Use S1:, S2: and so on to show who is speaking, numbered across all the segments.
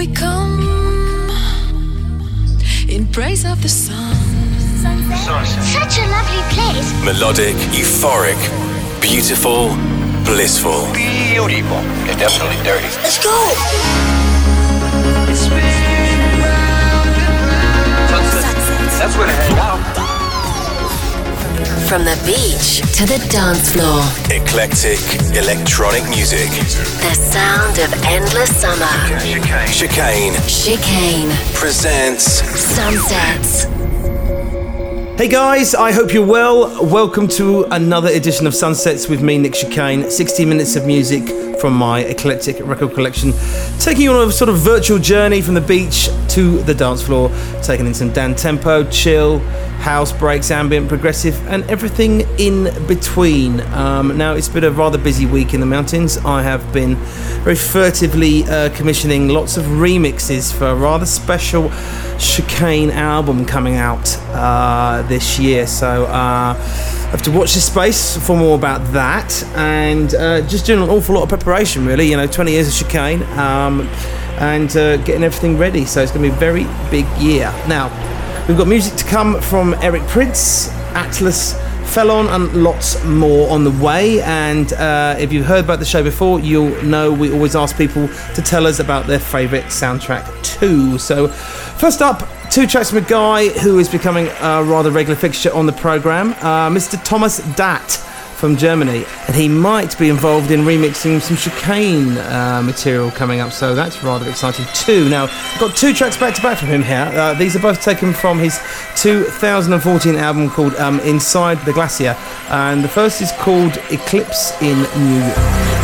S1: we come in praise of the sun.
S2: Such a lovely place.
S3: Melodic, euphoric, beautiful, blissful.
S4: Beautiful. It's definitely dirty.
S2: Let's go.
S4: That's where to hang out.
S5: From the beach to the dance floor,
S3: Eclectic, electronic music.
S5: the sound of endless summer.
S3: Chicane
S5: Chicane Chicane.
S3: presents
S5: Sunsets.
S6: Hey guys, I hope you're well. Welcome to another edition of Sunsets with me, Nick Chicane. 60 minutes of music from my eclectic record collection, taking you on a sort of virtual journey from the beach to the dance floor, taking in some downtempo, chill, house breaks, ambient, progressive, and everything in between. Um, now, it's been a rather busy week in the mountains. I have been very furtively uh, commissioning lots of remixes for a rather special chicane album coming out uh, this year. So, uh, have to watch this space for more about that and uh, just doing an awful lot of preparation, really. You know, 20 years of chicane um, and uh, getting everything ready. So, it's going to be a very big year. Now, We've got music to come from Eric Prydz, Atlas, Felon, and lots more on the way. And uh, if you've heard about the show before, you'll know we always ask people to tell us about their favourite soundtrack too. So, first up, two tracks from a guy who is becoming a rather regular fixture on the programme, uh, Mr. Thomas Datt from Germany, and he might be involved in remixing some chicane uh, material coming up, so that's rather exciting too. Now, got two tracks back to back from him here. Uh, these are both taken from his 2014 album called um, Inside the Glacier, and the first is called Eclipse in New York.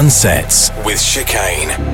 S3: Sunsets with Chicane.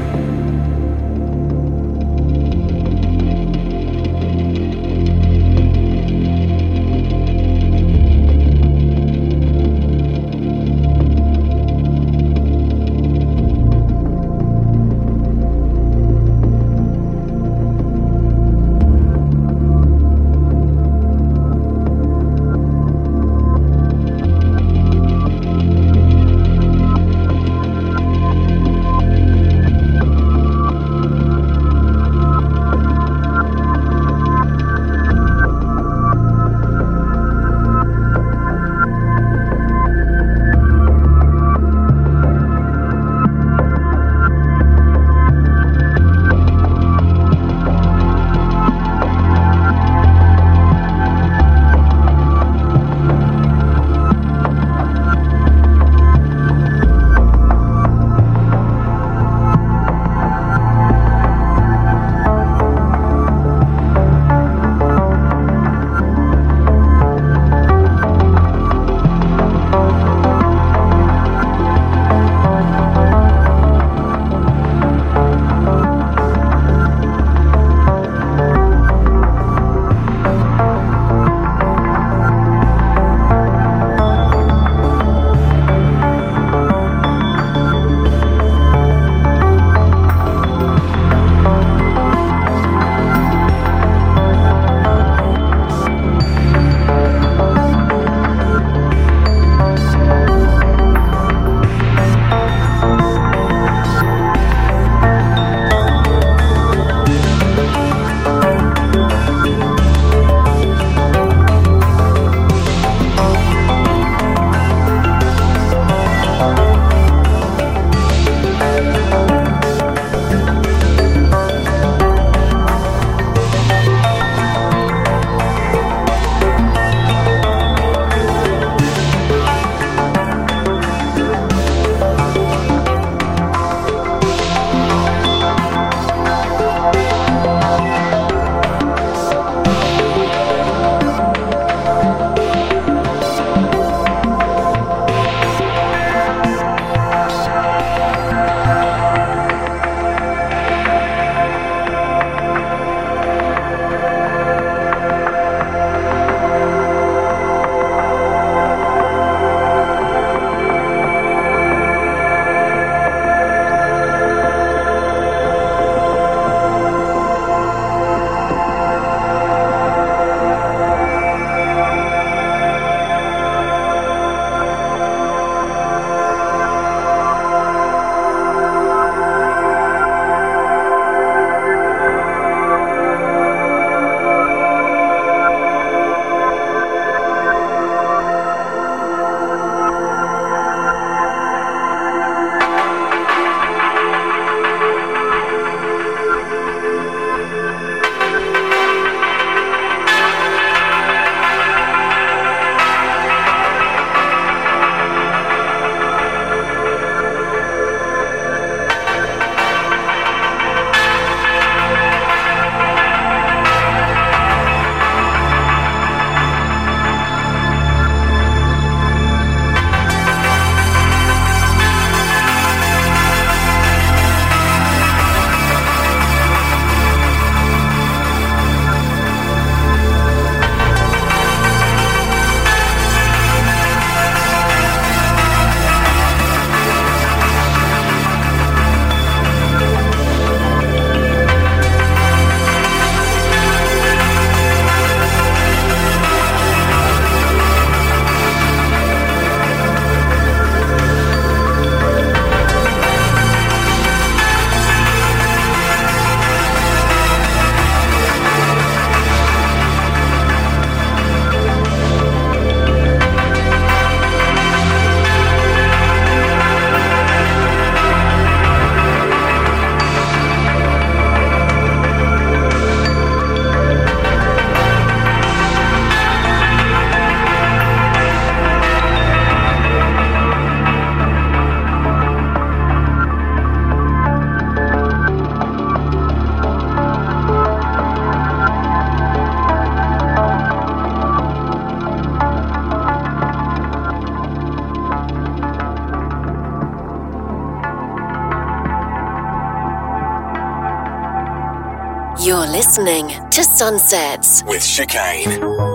S5: To Sunsets.
S3: with Chicane.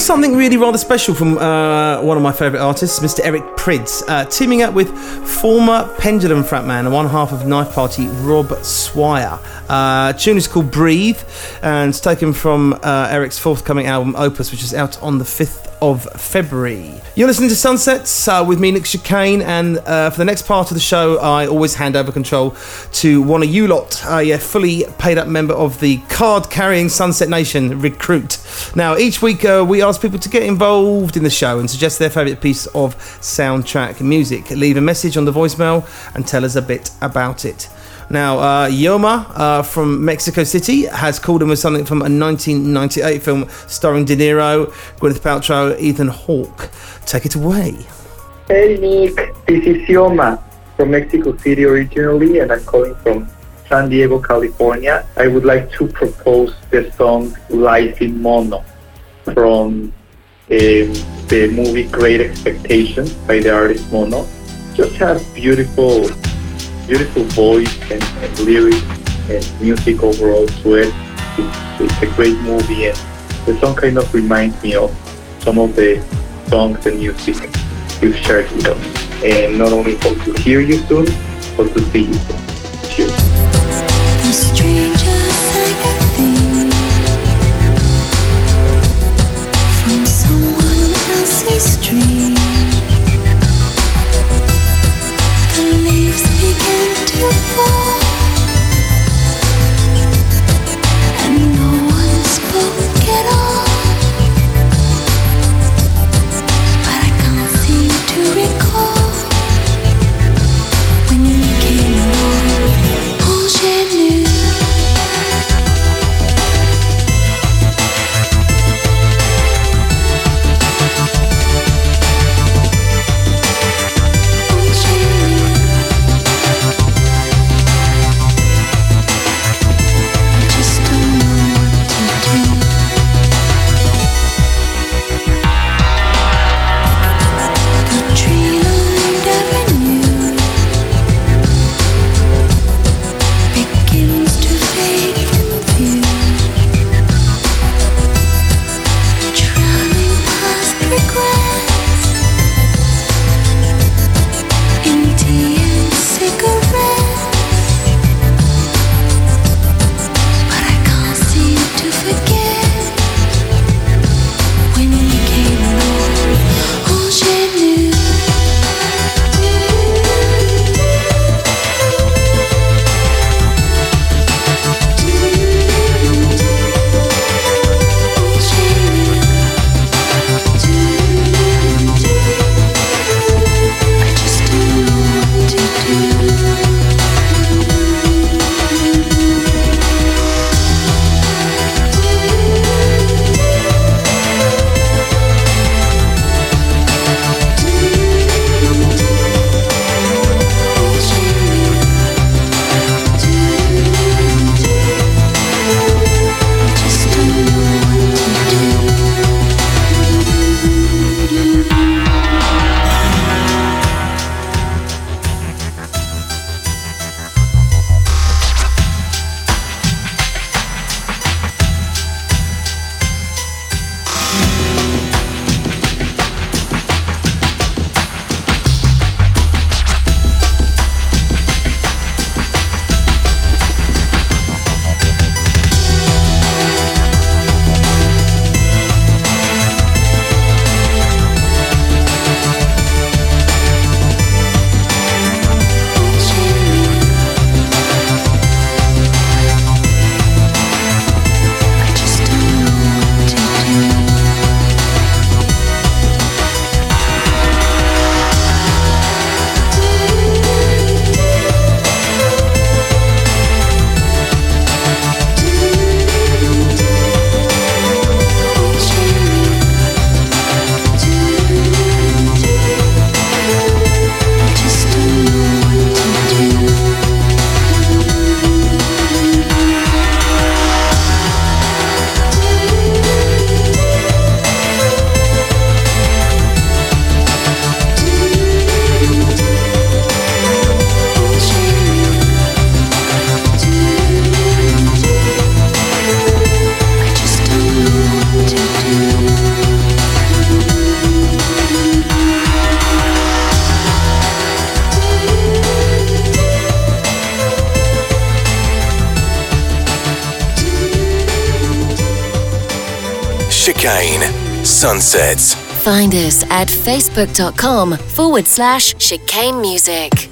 S6: Was something really rather special from uh, one of my favourite artists, Mr. Eric Prydz, uh, teaming up with former Pendulum frontman and one half of Knife Party, Rob Swire. Uh, tune is called Breathe, and it's taken from uh, Eric's forthcoming album Opus, which is out on the 5th of February. You're listening to Sunsets uh, with me, Nick Chicane, and uh, for the next part of the show, I always hand over control to one of you lot, a fully paid up member of the card carrying Sunset Nation Recruit. Now, each week uh, we ask people to get involved in the show and suggest their favourite piece of soundtrack music. Leave a message on the voicemail and tell us a bit about it. Now, uh, Yoma uh, from Mexico City has called in with something from a 1998 film starring De Niro, Gwyneth Paltrow, Ethan Hawke. Take it away.
S7: Hey Nick, this is Yoma from Mexico City originally, and I'm calling from San Diego, California. I would like to propose the song Life in Mono from um, the movie Great Expectations by the artist Mono. Just has beautiful, beautiful voice and, and lyrics and music overall to it. It's, it's a great movie, and the song kind of reminds me of some of the songs and music you've shared with us. And not only hope to hear you soon, but to see you soon. Cheers.
S3: Chicane. Sunsets.
S5: Find us at facebook.com forward slash chicane music.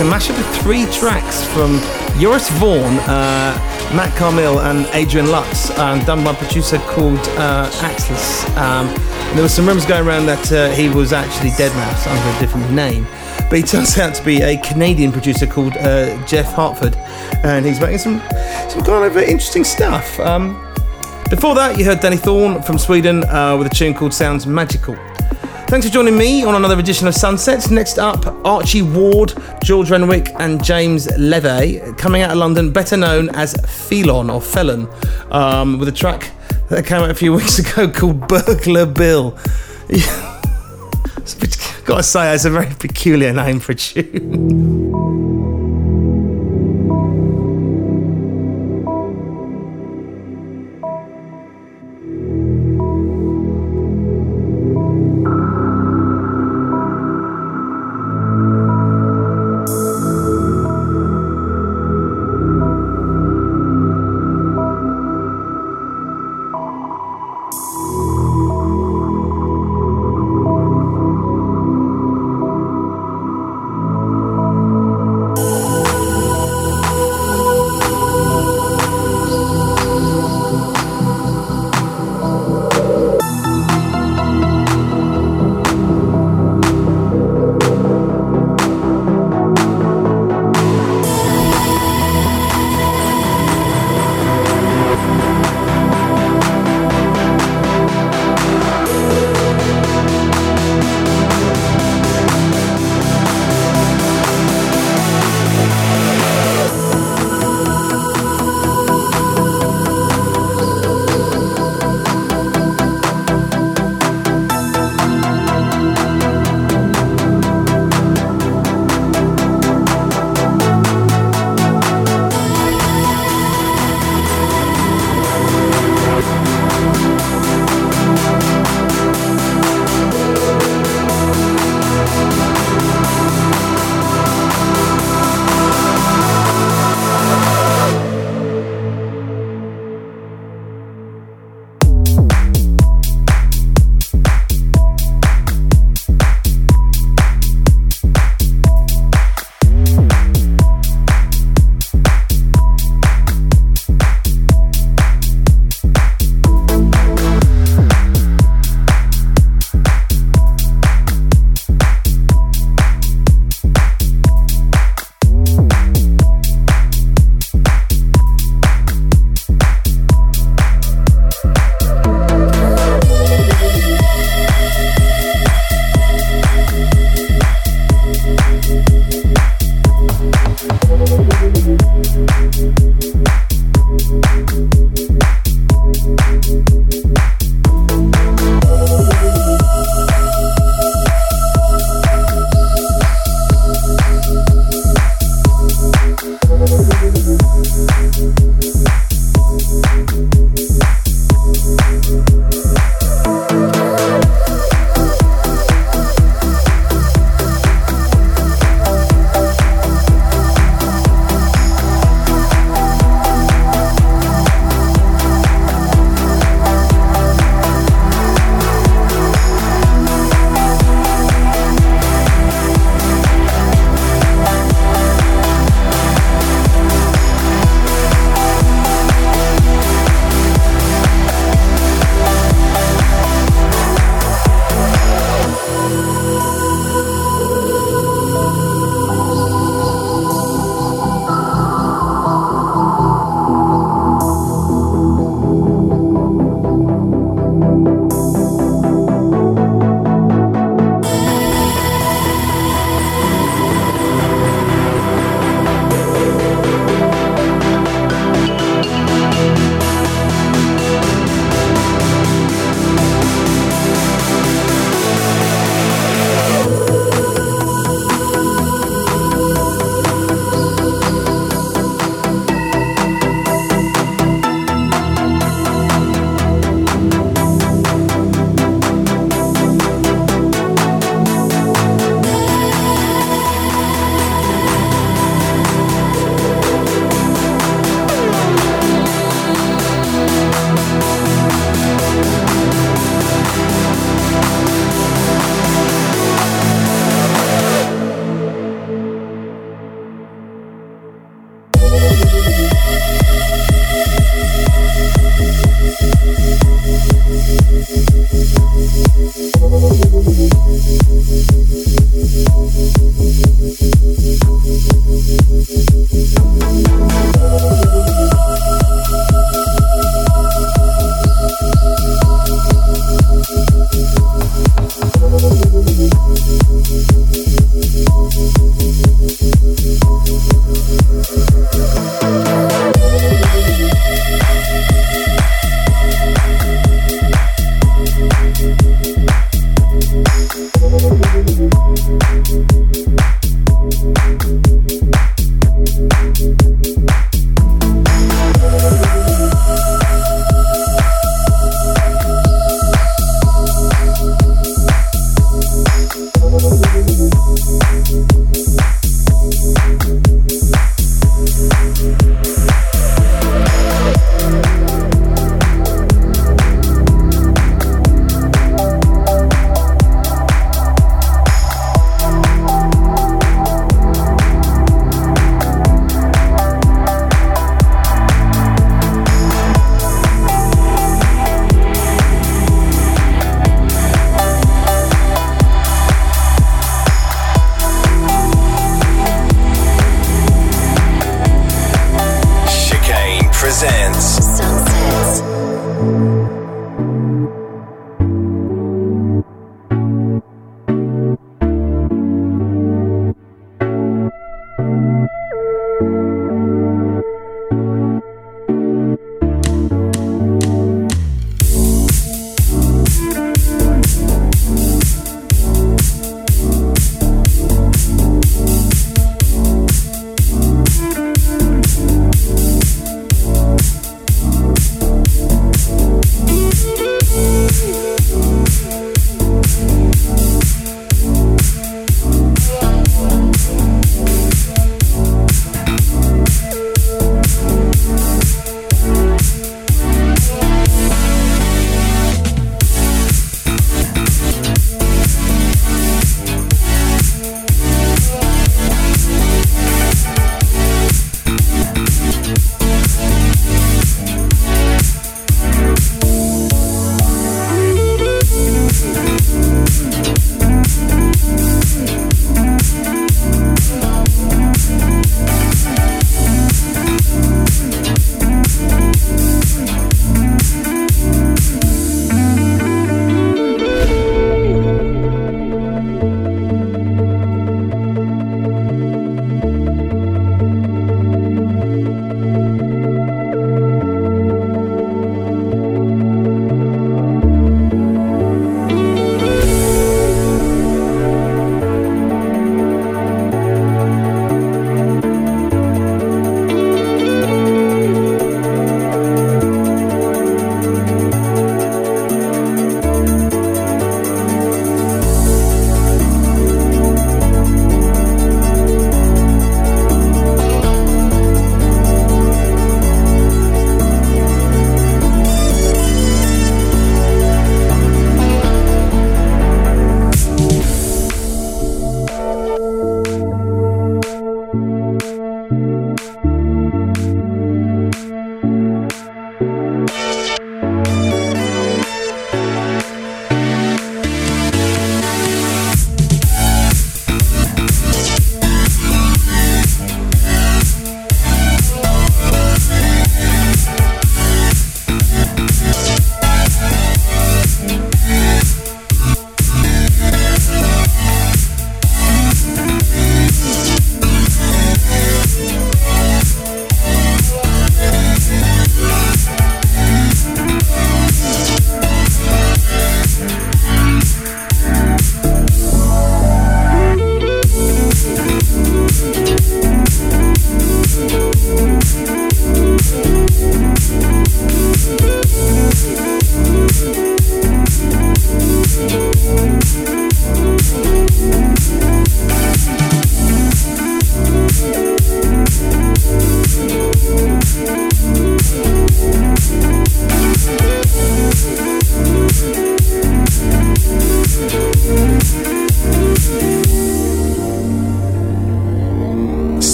S6: It's a mashup of three tracks from Joris Voorn, uh, Matt Carmill, and Adrian Lux, um, done by a producer called uh, Um, there were some rumors going around that uh, he was actually Deadmau5 under a different name, but he turns out to be a Canadian producer called uh, Jeff Hartford, and he's making some some kind of uh, interesting stuff. Um, before that, you heard Danny Thorn from Sweden uh, with a tune called Sounds Magical. Thanks for joining me on another edition of Sunsets. Next up, Archie Ward, George Renwick, and James Levy, coming out of London, better known as Felon or Felon, um, with a track that came out a few weeks ago called Burglar Bill. Gotta say, it's a very peculiar name for a tune.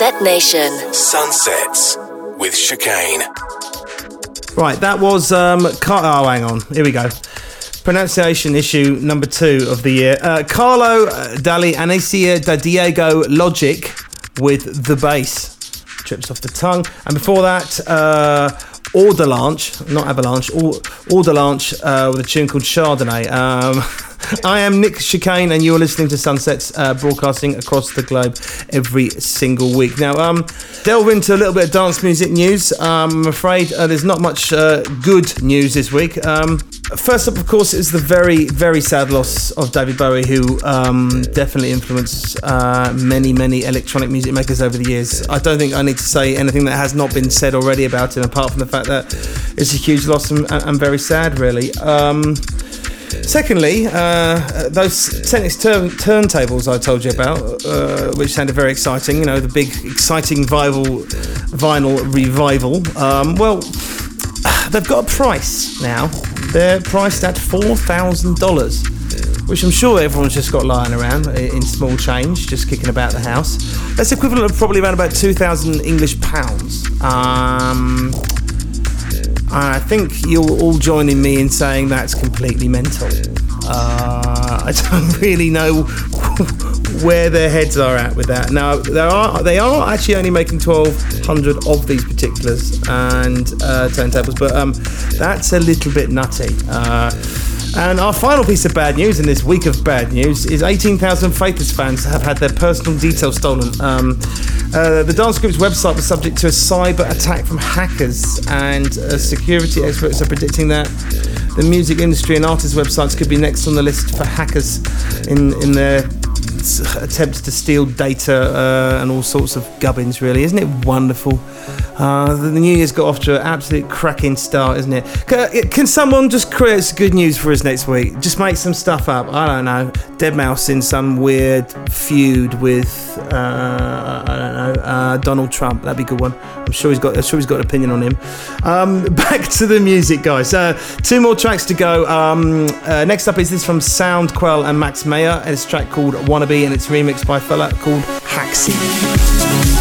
S5: Sunset Nation.
S3: Sunsets with Chicane.
S6: Right, that was um. Car- oh, hang on. Here we go. Pronunciation issue number two of the year. Uh, Carlo uh, Dali Anacia da Diego Logic with the bass. Trips off the tongue. And before that, uh, Order Launch, not Avalanche, Or- launch uh, with a tune called Chardonnay. Um, I am Nick Chicane, and you're listening to Sunsets uh, broadcasting across the globe every single week. Now, um, delve into a little bit of dance music news. Um, I'm afraid uh, there's not much uh, good news this week. Um, first up, of course, is the very, very sad loss of David Bowie, who um, definitely influenced uh, many, many electronic music makers over the years. I don't think I need to say anything that has not been said already about him, apart from the fact that it's a huge loss and, and very sad, really. Secondly, uh, those turn- turntables I told you about, uh, which sounded very exciting, you know, the big, exciting vinyl, vinyl revival. Um, well, they've got a price now. They're priced at $4,000, which I'm sure everyone's just got lying around in small change, just kicking about the house. That's equivalent of probably around about 2,000 English pounds. Um, I think you're all joining me in saying that's completely mental. Uh, I don't really know where their heads are at with that. Now, there are they are actually only making 1,200 of these particulars and uh, turntables, but um, that's a little bit nutty. Uh, and our final piece of bad news in this week of bad news is 18,000 Faithless fans have had their personal details stolen. Um, uh, the dance group's website was subject to a cyber attack from hackers, and uh, security experts are predicting that the music industry and artists' websites could be next on the list for hackers in, in their s- attempts to steal data uh, and all sorts of gubbins, really. Isn't it wonderful? Uh, the new year's got off to an absolute cracking start, isn't it? Can, can someone just create some good news for us next week? Just make some stuff up. I don't know. Deadmau5 in some weird feud with uh, I don't know uh, Donald Trump. That'd be a good one. I'm sure he's got. I'm sure he's got an opinion on him. Um, back to the music, guys. Uh, two more tracks to go. Um, uh, next up is this from Soundquell and Max Mayer, it's a track called And it's remixed by a fella called Haxi.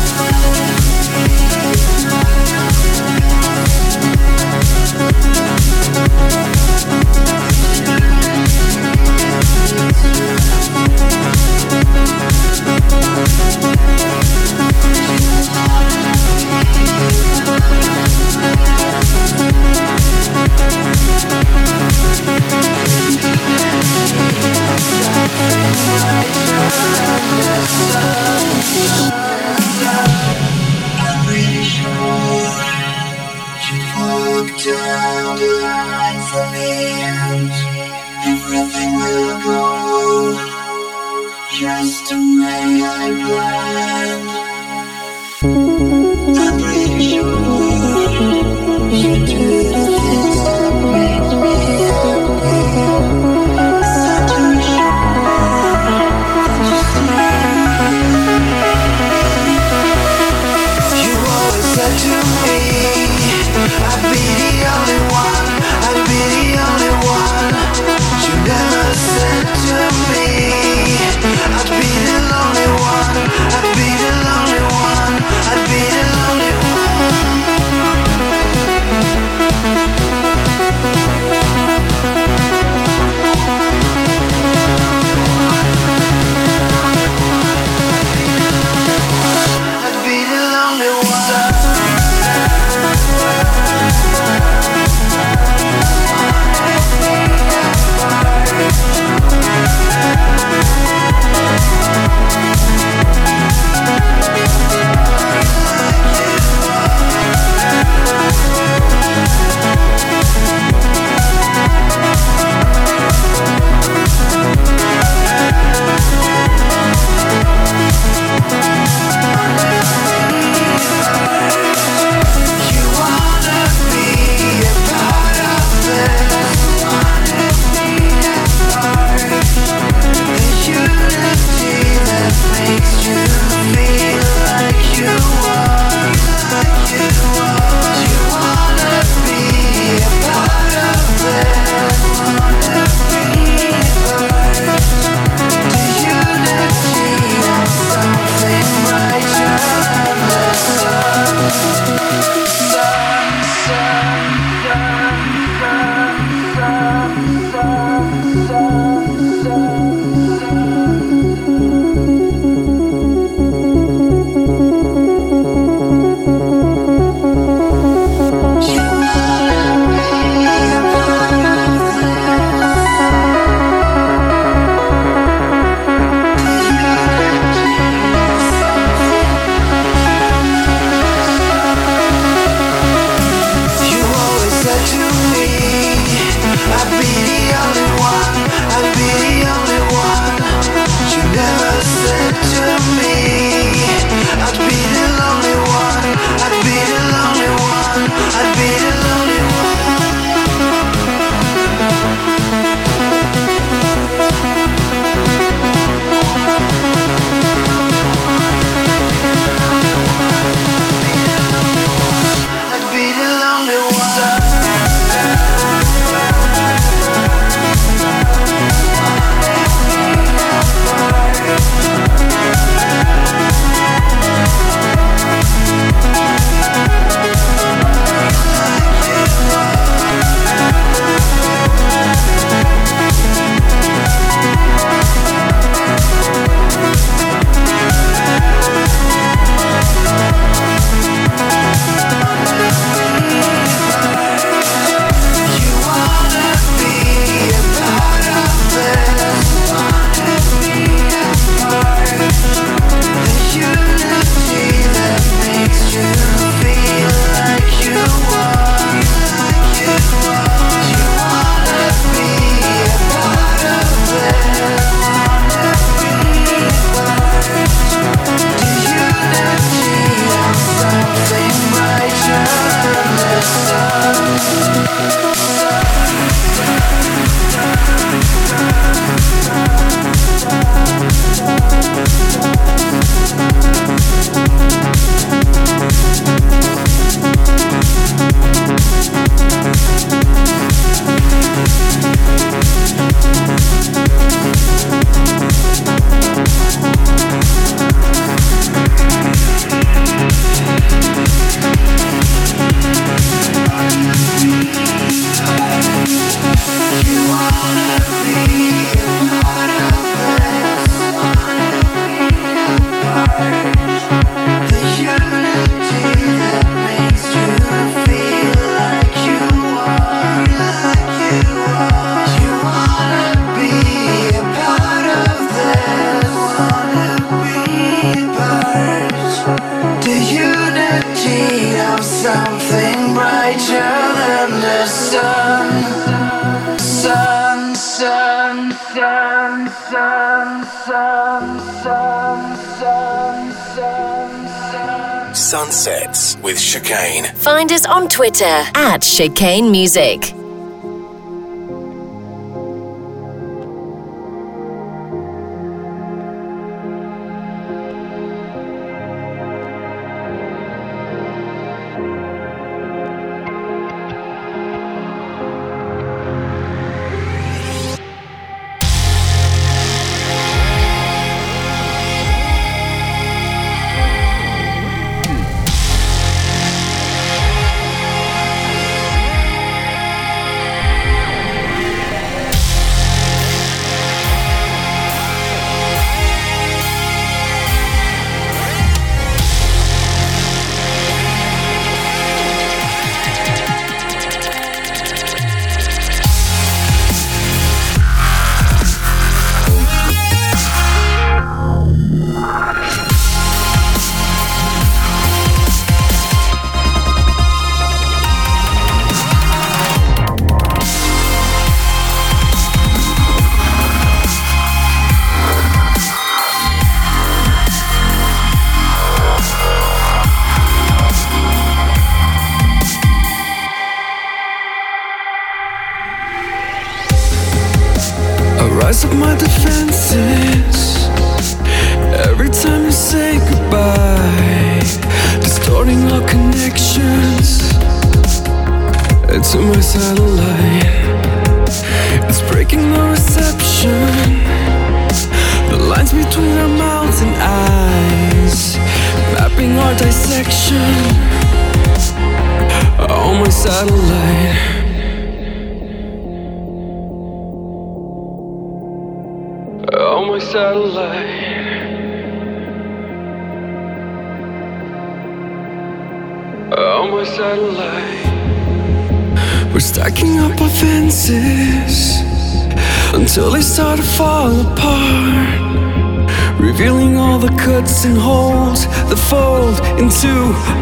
S5: Twitter at Chicane Music.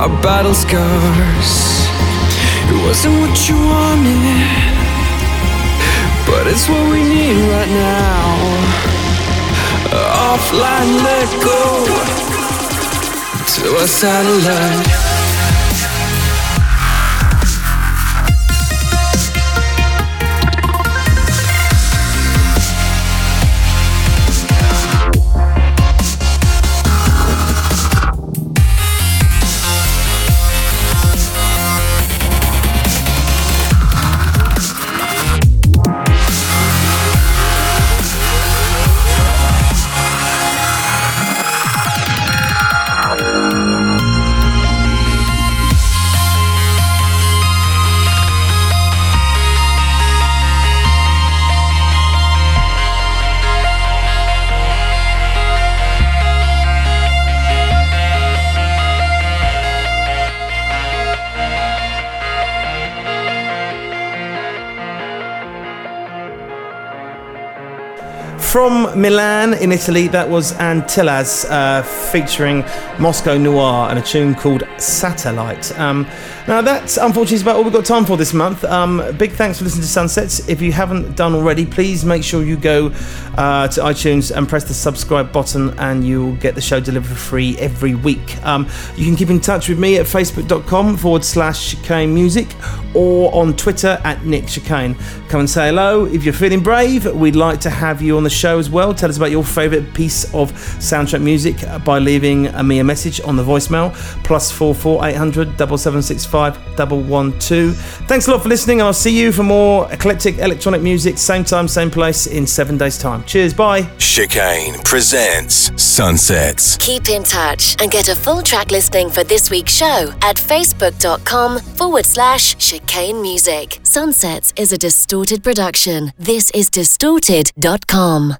S8: Our battle scars. It wasn't what you wanted, but it's what we need right now offline, let go to a satellite.
S6: From In Italy, that was Antillas uh, featuring Moscow Noir and a tune called Satellite. Um, now, that's unfortunately about all we've got time for this month. Um, big thanks for listening to Sunsets. If you haven't done already, please make sure you go uh, to iTunes and press the subscribe button, and you'll get the show delivered for free every week. Um, you can keep in touch with me at facebook.com forward slash chicane music or on Twitter at Nick Chicane. Come and say hello. If you're feeling brave, we'd like to have you on the show as well. Tell us about your favourite piece of soundtrack music by leaving me a message on the voicemail plus four four eight hundred double seven six five double one two. Thanks a lot for listening, and I'll see you for more eclectic electronic music, same time, same place in seven days' time. Cheers, bye.
S3: Chicane presents Sunsets.
S5: Keep in touch and get a full track listing for this week's show at facebook.com forward slash chicane music. Sunsets is a distorted production. This is distorted.com.